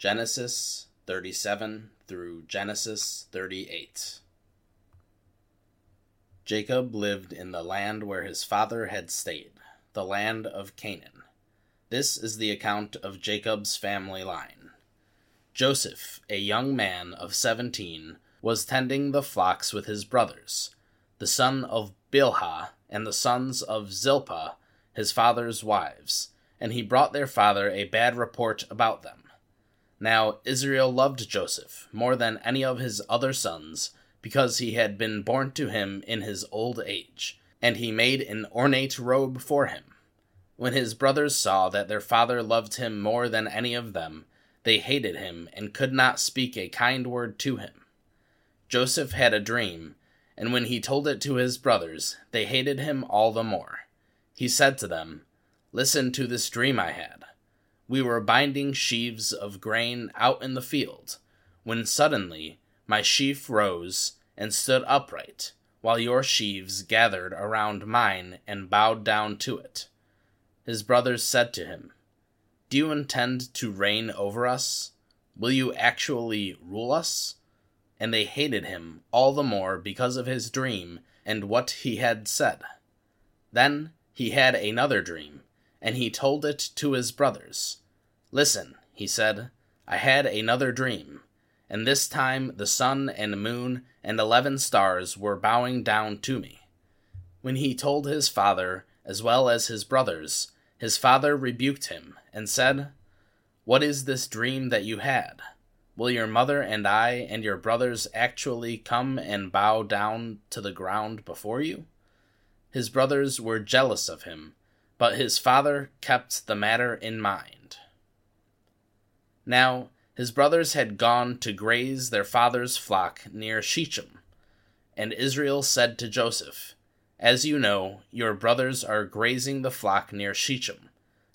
Genesis 37 through Genesis 38. Jacob lived in the land where his father had stayed, the land of Canaan. This is the account of Jacob's family line. Joseph, a young man of seventeen, was tending the flocks with his brothers, the son of Bilhah and the sons of Zilpah, his father's wives, and he brought their father a bad report about them. Now Israel loved Joseph more than any of his other sons, because he had been born to him in his old age, and he made an ornate robe for him. When his brothers saw that their father loved him more than any of them, they hated him and could not speak a kind word to him. Joseph had a dream, and when he told it to his brothers, they hated him all the more. He said to them, Listen to this dream I had. We were binding sheaves of grain out in the field, when suddenly my sheaf rose and stood upright, while your sheaves gathered around mine and bowed down to it. His brothers said to him, Do you intend to reign over us? Will you actually rule us? And they hated him all the more because of his dream and what he had said. Then he had another dream, and he told it to his brothers. Listen, he said, I had another dream, and this time the sun and moon and eleven stars were bowing down to me. When he told his father, as well as his brothers, his father rebuked him, and said, What is this dream that you had? Will your mother and I and your brothers actually come and bow down to the ground before you? His brothers were jealous of him, but his father kept the matter in mind. Now his brothers had gone to graze their father's flock near Shechem. And Israel said to Joseph, As you know, your brothers are grazing the flock near Shechem.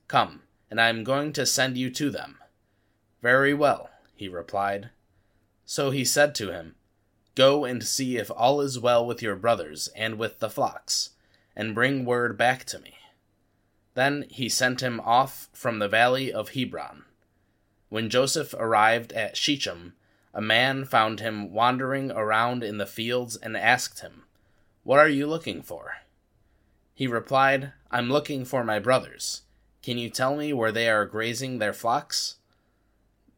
Come, and I am going to send you to them. Very well, he replied. So he said to him, Go and see if all is well with your brothers and with the flocks, and bring word back to me. Then he sent him off from the valley of Hebron. When Joseph arrived at Shechem, a man found him wandering around in the fields and asked him, What are you looking for? He replied, I'm looking for my brothers. Can you tell me where they are grazing their flocks?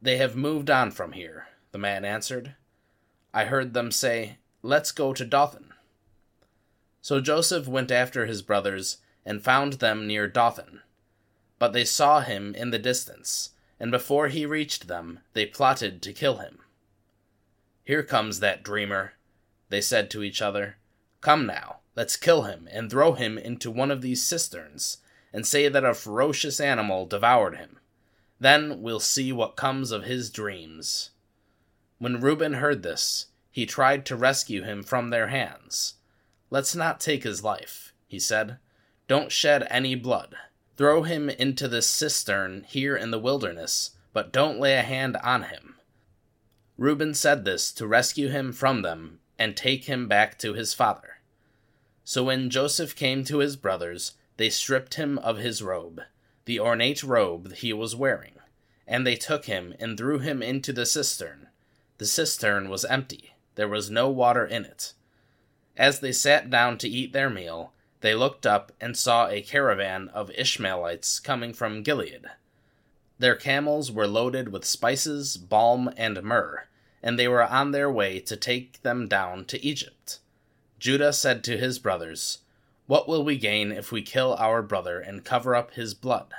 They have moved on from here, the man answered. I heard them say, Let's go to Dothan. So Joseph went after his brothers and found them near Dothan. But they saw him in the distance and before he reached them, they plotted to kill him. Here comes that dreamer, they said to each other. Come now, let's kill him and throw him into one of these cisterns, and say that a ferocious animal devoured him. Then we'll see what comes of his dreams. When Reuben heard this, he tried to rescue him from their hands. Let's not take his life, he said. Don't shed any blood. Throw him into this cistern here in the wilderness, but don't lay a hand on him. Reuben said this to rescue him from them and take him back to his father. So when Joseph came to his brothers, they stripped him of his robe, the ornate robe he was wearing, and they took him and threw him into the cistern. The cistern was empty, there was no water in it. As they sat down to eat their meal, they looked up and saw a caravan of Ishmaelites coming from Gilead. Their camels were loaded with spices, balm, and myrrh, and they were on their way to take them down to Egypt. Judah said to his brothers, What will we gain if we kill our brother and cover up his blood?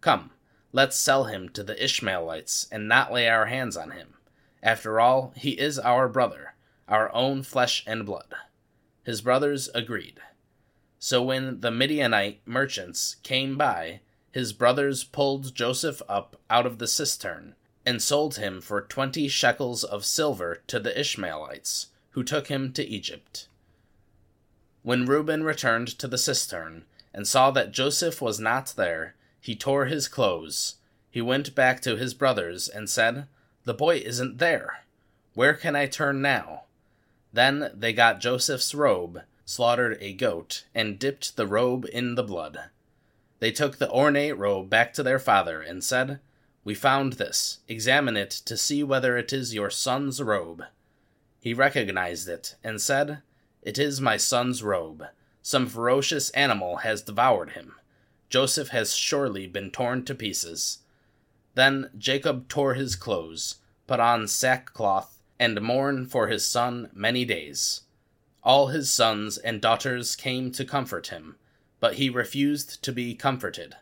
Come, let's sell him to the Ishmaelites and not lay our hands on him. After all, he is our brother, our own flesh and blood. His brothers agreed. So when the Midianite merchants came by, his brothers pulled Joseph up out of the cistern, and sold him for twenty shekels of silver to the Ishmaelites, who took him to Egypt. When Reuben returned to the cistern, and saw that Joseph was not there, he tore his clothes. He went back to his brothers, and said, The boy isn't there. Where can I turn now? Then they got Joseph's robe slaughtered a goat, and dipped the robe in the blood. They took the ornate robe back to their father, and said, We found this. Examine it to see whether it is your son's robe. He recognized it, and said, It is my son's robe. Some ferocious animal has devoured him. Joseph has surely been torn to pieces. Then Jacob tore his clothes, put on sackcloth, and mourned for his son many days. All his sons and daughters came to comfort him, but he refused to be comforted.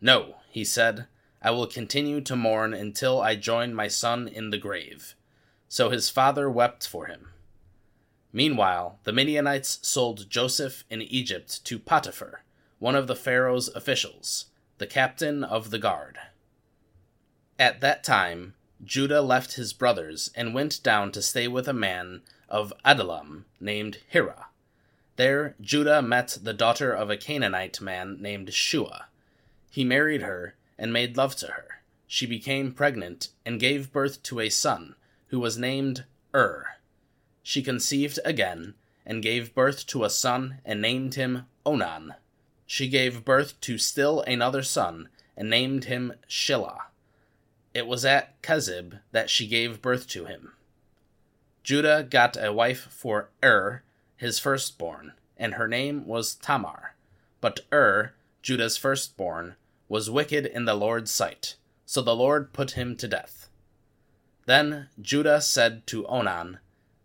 No, he said, I will continue to mourn until I join my son in the grave. So his father wept for him. Meanwhile, the Midianites sold Joseph in Egypt to Potiphar, one of the Pharaoh's officials, the captain of the guard. At that time, Judah left his brothers and went down to stay with a man of Adullam named Hira. There, Judah met the daughter of a Canaanite man named Shua. He married her and made love to her. She became pregnant and gave birth to a son, who was named Ur. She conceived again and gave birth to a son and named him Onan. She gave birth to still another son and named him Shelah. It was at Kezib that she gave birth to him. Judah got a wife for Ur, his firstborn, and her name was Tamar. But Ur, Judah's firstborn, was wicked in the Lord's sight, so the Lord put him to death. Then Judah said to Onan,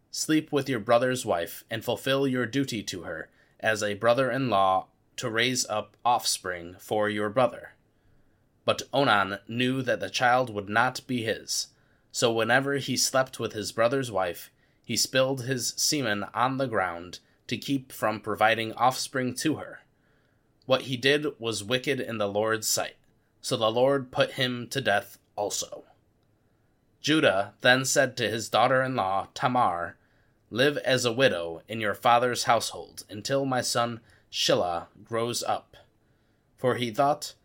Sleep with your brother's wife, and fulfill your duty to her as a brother in law to raise up offspring for your brother. But Onan knew that the child would not be his, so whenever he slept with his brother's wife, he spilled his semen on the ground to keep from providing offspring to her. What he did was wicked in the Lord's sight, so the Lord put him to death also. Judah then said to his daughter in law, Tamar, Live as a widow in your father's household until my son Shelah grows up. For he thought,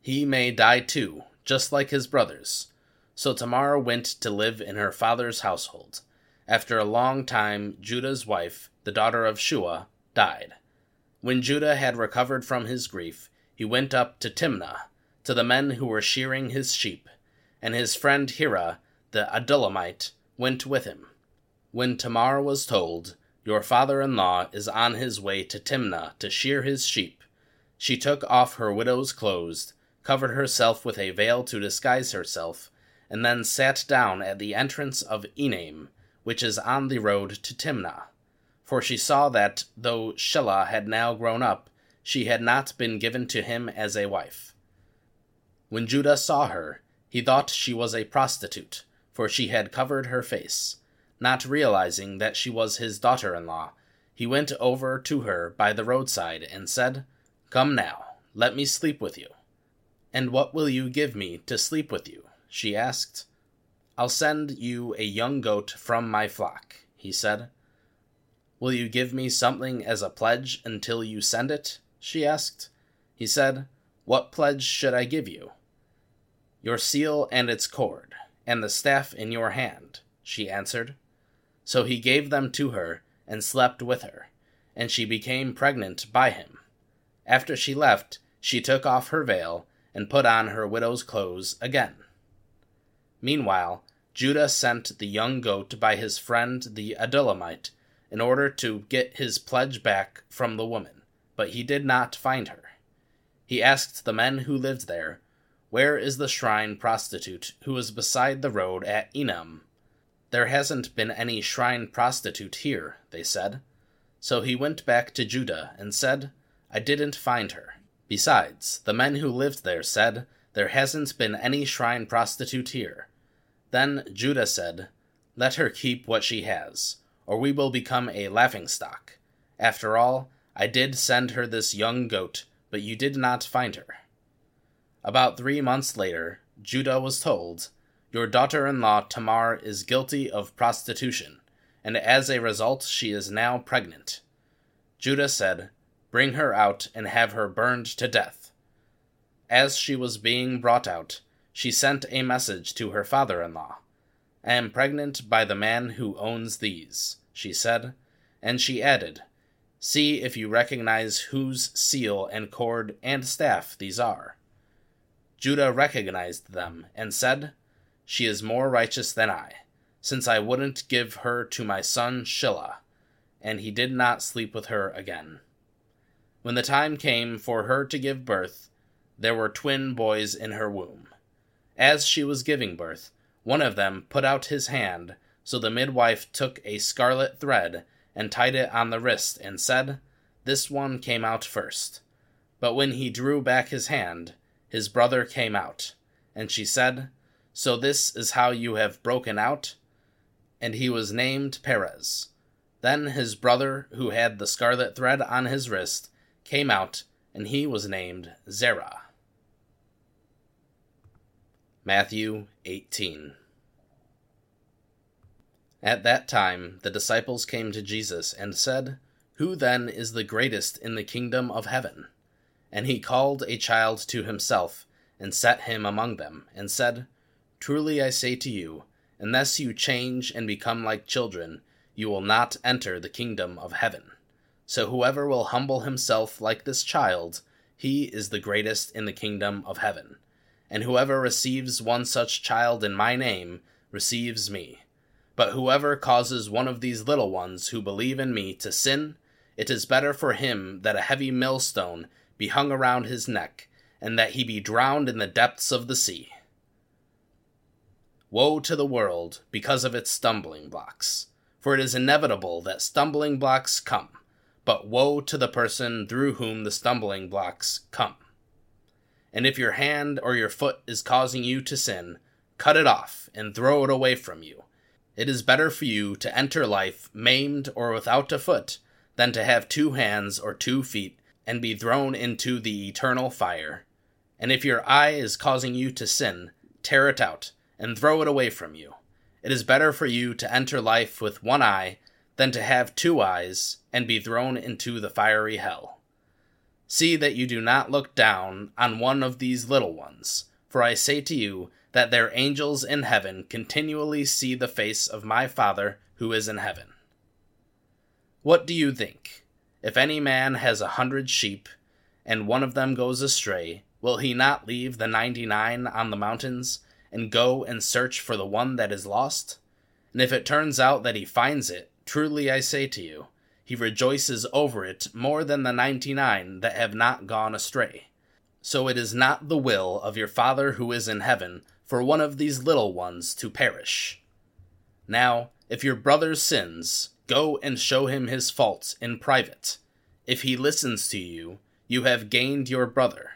He may die too, just like his brothers. So Tamar went to live in her father's household. After a long time, Judah's wife, the daughter of Shua, died. When Judah had recovered from his grief, he went up to Timnah, to the men who were shearing his sheep, and his friend Hira, the Adullamite, went with him. When Tamar was told, Your father in law is on his way to Timnah to shear his sheep, she took off her widow's clothes, covered herself with a veil to disguise herself, and then sat down at the entrance of Enaim, which is on the road to Timnah for she saw that, though Shelah had now grown up, she had not been given to him as a wife. When Judah saw her, he thought she was a prostitute, for she had covered her face. Not realizing that she was his daughter in law, he went over to her by the roadside and said, Come now, let me sleep with you. And what will you give me to sleep with you? She asked. I'll send you a young goat from my flock, he said. Will you give me something as a pledge until you send it? she asked. He said, What pledge should I give you? Your seal and its cord, and the staff in your hand, she answered. So he gave them to her, and slept with her, and she became pregnant by him. After she left, she took off her veil, and put on her widow's clothes again. Meanwhile, Judah sent the young goat by his friend the Adullamite in order to get his pledge back from the woman, but he did not find her. He asked the men who lived there, Where is the shrine prostitute who was beside the road at Enaim? There hasn't been any shrine prostitute here, they said. So he went back to Judah and said, I didn't find her. Besides, the men who lived there said, There hasn't been any shrine prostitute here. Then Judah said, Let her keep what she has or we will become a laughingstock. After all, I did send her this young goat, but you did not find her. About three months later, Judah was told, Your daughter in law Tamar is guilty of prostitution, and as a result she is now pregnant. Judah said, Bring her out and have her burned to death. As she was being brought out, she sent a message to her father in law. I am pregnant by the man who owns these, she said, and she added, See if you recognize whose seal and cord and staff these are. Judah recognized them and said, She is more righteous than I, since I wouldn't give her to my son Shelah. And he did not sleep with her again. When the time came for her to give birth, there were twin boys in her womb. As she was giving birth, one of them put out his hand, so the midwife took a scarlet thread and tied it on the wrist and said, This one came out first. But when he drew back his hand, his brother came out. And she said, So this is how you have broken out? And he was named Perez. Then his brother, who had the scarlet thread on his wrist, came out, and he was named Zerah. Matthew 18 At that time the disciples came to Jesus and said, Who then is the greatest in the kingdom of heaven? And he called a child to himself, and set him among them, and said, Truly I say to you, unless you change and become like children, you will not enter the kingdom of heaven. So whoever will humble himself like this child, he is the greatest in the kingdom of heaven. And whoever receives one such child in my name receives me. But whoever causes one of these little ones who believe in me to sin, it is better for him that a heavy millstone be hung around his neck, and that he be drowned in the depths of the sea. Woe to the world because of its stumbling blocks, for it is inevitable that stumbling blocks come, but woe to the person through whom the stumbling blocks come. And if your hand or your foot is causing you to sin, cut it off and throw it away from you. It is better for you to enter life maimed or without a foot than to have two hands or two feet and be thrown into the eternal fire. And if your eye is causing you to sin, tear it out and throw it away from you. It is better for you to enter life with one eye than to have two eyes and be thrown into the fiery hell. See that you do not look down on one of these little ones, for I say to you that their angels in heaven continually see the face of my Father who is in heaven. What do you think? If any man has a hundred sheep, and one of them goes astray, will he not leave the ninety nine on the mountains, and go and search for the one that is lost? And if it turns out that he finds it, truly I say to you, he rejoices over it more than the ninety nine that have not gone astray. So it is not the will of your Father who is in heaven for one of these little ones to perish. Now, if your brother sins, Go and show him his faults in private. If he listens to you, you have gained your brother.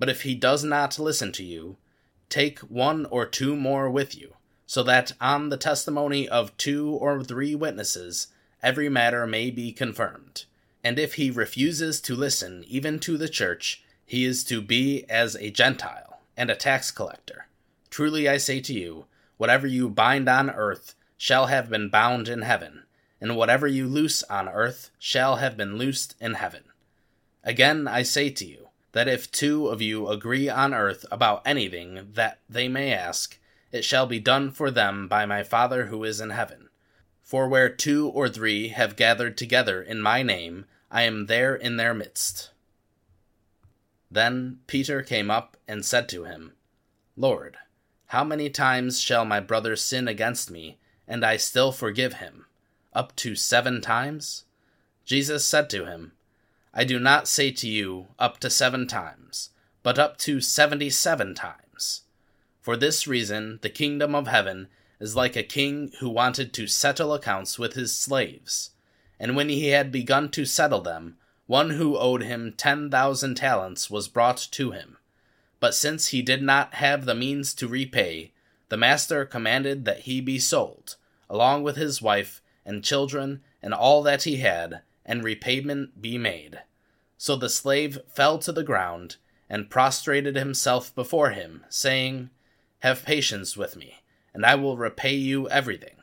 But if he does not listen to you, take one or two more with you, so that on the testimony of two or three witnesses every matter may be confirmed. And if he refuses to listen even to the church, he is to be as a Gentile and a tax collector. Truly I say to you, whatever you bind on earth shall have been bound in heaven and whatever you loose on earth shall have been loosed in heaven. Again I say to you, that if two of you agree on earth about anything that they may ask, it shall be done for them by my Father who is in heaven. For where two or three have gathered together in my name, I am there in their midst. Then Peter came up and said to him, Lord, how many times shall my brother sin against me, and I still forgive him? up to seven times? Jesus said to him, I do not say to you up to seven times, but up to seventy seven times. For this reason, the kingdom of heaven is like a king who wanted to settle accounts with his slaves. And when he had begun to settle them, one who owed him ten thousand talents was brought to him. But since he did not have the means to repay, the master commanded that he be sold, along with his wife and children, and all that he had, and repayment be made. So the slave fell to the ground, and prostrated himself before him, saying, Have patience with me, and I will repay you everything.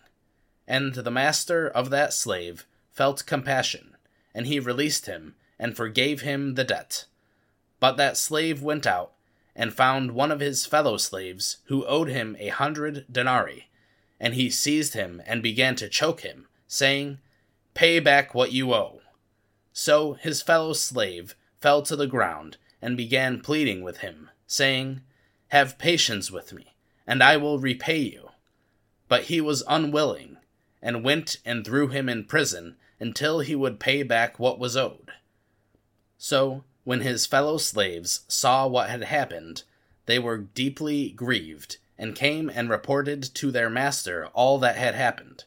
And the master of that slave felt compassion, and he released him, and forgave him the debt. But that slave went out, and found one of his fellow slaves, who owed him a hundred denarii, and he seized him, and began to choke him saying, Pay back what you owe. So his fellow slave fell to the ground and began pleading with him, saying, Have patience with me, and I will repay you. But he was unwilling, and went and threw him in prison until he would pay back what was owed. So, when his fellow slaves saw what had happened, they were deeply grieved, and came and reported to their master all that had happened.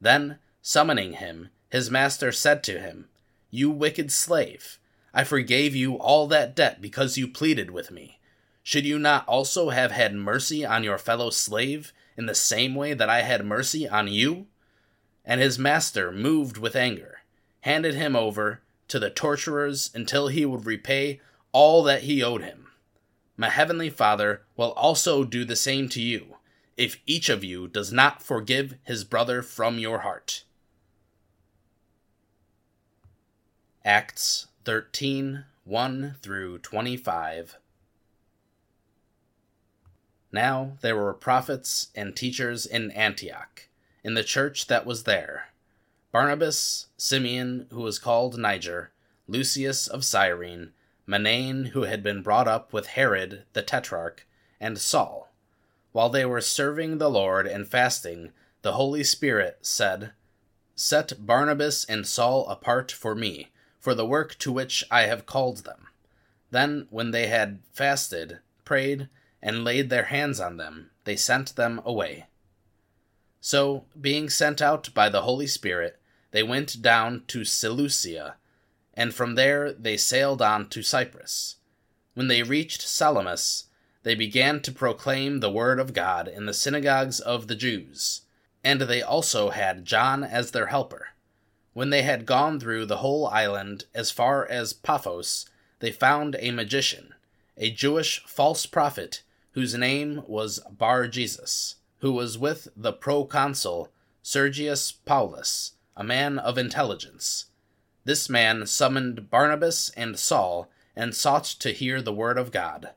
Then, summoning him, his master said to him, You wicked slave, I forgave you all that debt because you pleaded with me. Should you not also have had mercy on your fellow slave in the same way that I had mercy on you? And his master, moved with anger, handed him over to the torturers until he would repay all that he owed him. My heavenly Father will also do the same to you, if each of you does not forgive his brother from your heart. Acts 13 1 through 25. Now there were prophets and teachers in Antioch, in the church that was there Barnabas, Simeon, who was called Niger, Lucius of Cyrene, Manaen, who had been brought up with Herod the Tetrarch, and Saul. While they were serving the Lord and fasting, the Holy Spirit said, Set Barnabas and Saul apart for me, for the work to which I have called them. Then, when they had fasted, prayed, and laid their hands on them, they sent them away. So, being sent out by the Holy Spirit, they went down to Seleucia, and from there they sailed on to Cyprus. When they reached Salamis, they began to proclaim the word of God in the synagogues of the Jews, and they also had John as their helper. When they had gone through the whole island as far as Paphos, they found a magician, a Jewish false prophet whose name was Bar Jesus, who was with the proconsul Sergius Paulus, a man of intelligence. This man summoned Barnabas and Saul and sought to hear the word of God.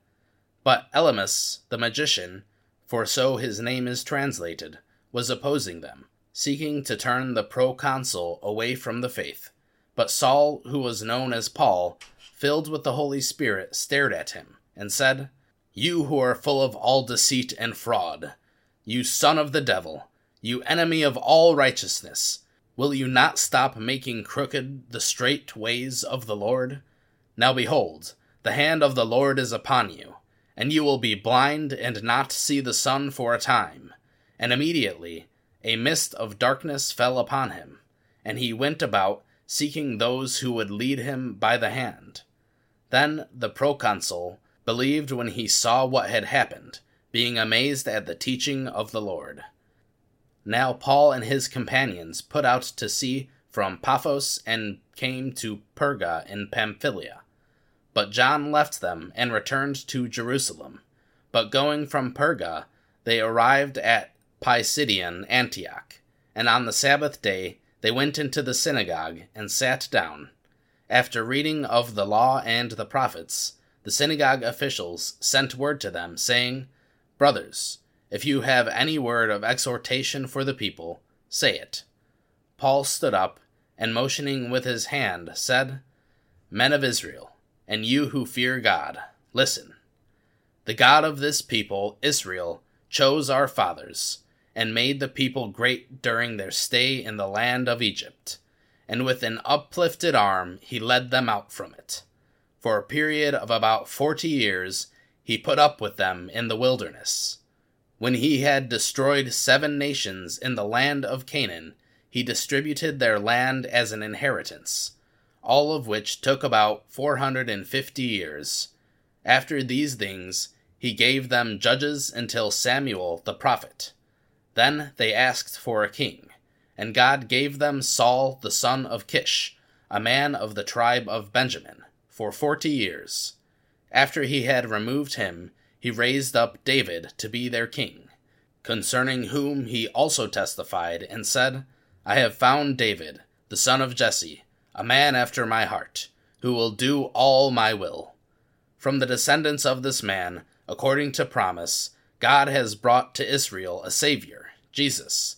But Elymas, the magician, for so his name is translated, was opposing them, seeking to turn the proconsul away from the faith. But Saul, who was known as Paul, filled with the Holy Spirit, stared at him, and said, you who are full of all deceit and fraud, you son of the devil, you enemy of all righteousness, will you not stop making crooked the straight ways of the Lord? Now behold, the hand of the Lord is upon you, and you will be blind and not see the sun for a time. And immediately a mist of darkness fell upon him, and he went about seeking those who would lead him by the hand. Then the proconsul believed when he saw what had happened, being amazed at the teaching of the Lord. Now Paul and his companions put out to sea from Paphos and came to Perga in Pamphylia. But John left them and returned to Jerusalem. But going from Perga, they arrived at Pisidian Antioch, and on the Sabbath day they went into the synagogue and sat down. After reading of the law and the prophets, the synagogue officials sent word to them, saying, Brothers, if you have any word of exhortation for the people, say it. Paul stood up, and motioning with his hand, said, Men of Israel, and you who fear God, listen. The God of this people, Israel, chose our fathers, and made the people great during their stay in the land of Egypt, and with an uplifted arm he led them out from it for a period of about forty years, he put up with them in the wilderness. When he had destroyed seven nations in the land of Canaan, he distributed their land as an inheritance, all of which took about four hundred and fifty years. After these things, he gave them judges until Samuel the prophet. Then they asked for a king, and God gave them Saul the son of Kish, a man of the tribe of Benjamin for forty years. After he had removed him, he raised up David to be their king, concerning whom he also testified and said, I have found David, the son of Jesse, a man after my heart, who will do all my will. From the descendants of this man, according to promise, God has brought to Israel a Savior, Jesus.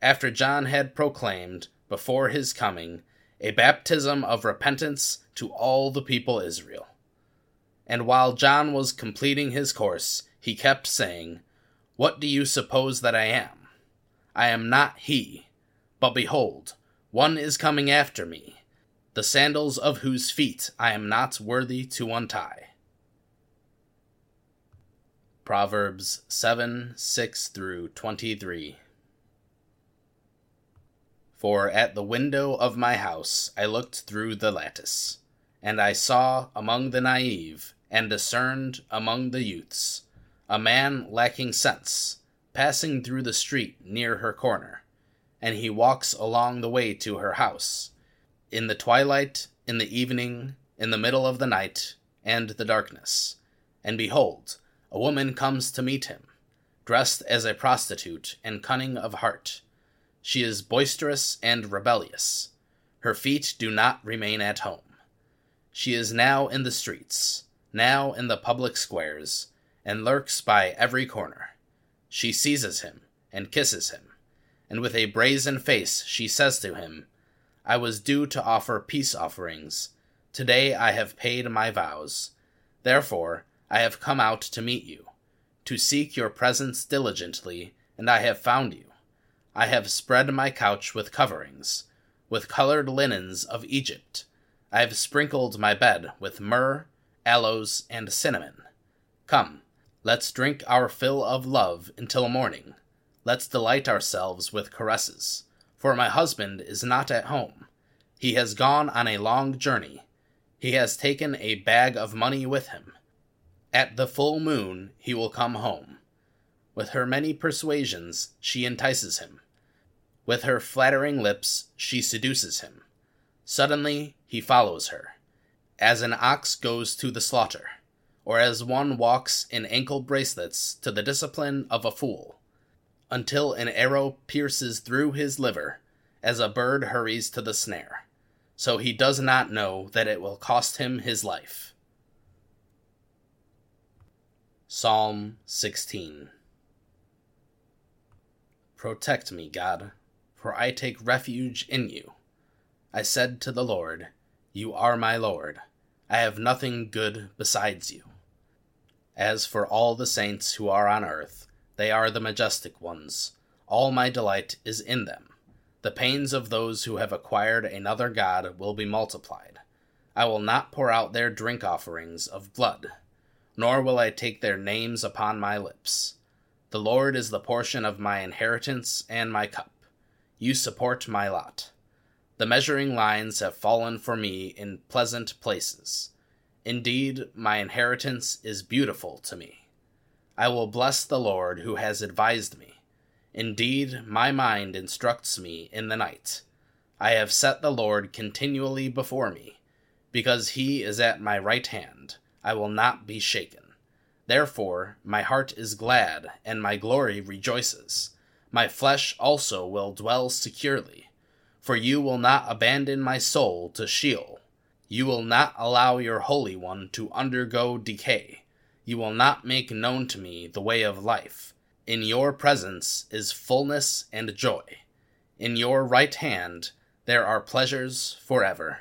After John had proclaimed, before his coming, a baptism of repentance to all the people Israel. And while John was completing his course, he kept saying, What do you suppose that I am? I am not he. But behold, one is coming after me, the sandals of whose feet I am not worthy to untie. Proverbs 7 6 through 23. For at the window of my house I looked through the lattice, and I saw among the naive, and discerned among the youths, a man lacking sense, passing through the street near her corner, and he walks along the way to her house, in the twilight, in the evening, in the middle of the night, and the darkness. And behold, a woman comes to meet him, dressed as a prostitute and cunning of heart. She is boisterous and rebellious. Her feet do not remain at home. She is now in the streets, now in the public squares, and lurks by every corner. She seizes him and kisses him, and with a brazen face she says to him, I was due to offer peace offerings. Today I have paid my vows. Therefore, I have come out to meet you, to seek your presence diligently, and I have found you. I have spread my couch with coverings, with colored linens of Egypt. I have sprinkled my bed with myrrh, aloes, and cinnamon. Come, let's drink our fill of love until morning. Let's delight ourselves with caresses. For my husband is not at home. He has gone on a long journey. He has taken a bag of money with him. At the full moon he will come home. With her many persuasions she entices him. With her flattering lips she seduces him. Suddenly he follows her, as an ox goes to the slaughter, or as one walks in ankle bracelets to the discipline of a fool, until an arrow pierces through his liver, as a bird hurries to the snare. So he does not know that it will cost him his life. Psalm 16 Protect me, God, for I take refuge in you. I said to the Lord, You are my Lord. I have nothing good besides you. As for all the saints who are on earth, they are the majestic ones. All my delight is in them. The pains of those who have acquired another God will be multiplied. I will not pour out their drink offerings of blood nor will I take their names upon my lips. The Lord is the portion of my inheritance and my cup. You support my lot. The measuring lines have fallen for me in pleasant places. Indeed, my inheritance is beautiful to me. I will bless the Lord who has advised me. Indeed, my mind instructs me in the night. I have set the Lord continually before me, because he is at my right hand. I will not be shaken. Therefore, my heart is glad, and my glory rejoices. My flesh also will dwell securely. For you will not abandon my soul to Sheol. You will not allow your Holy One to undergo decay. You will not make known to me the way of life. In your presence is fullness and joy. In your right hand there are pleasures forever.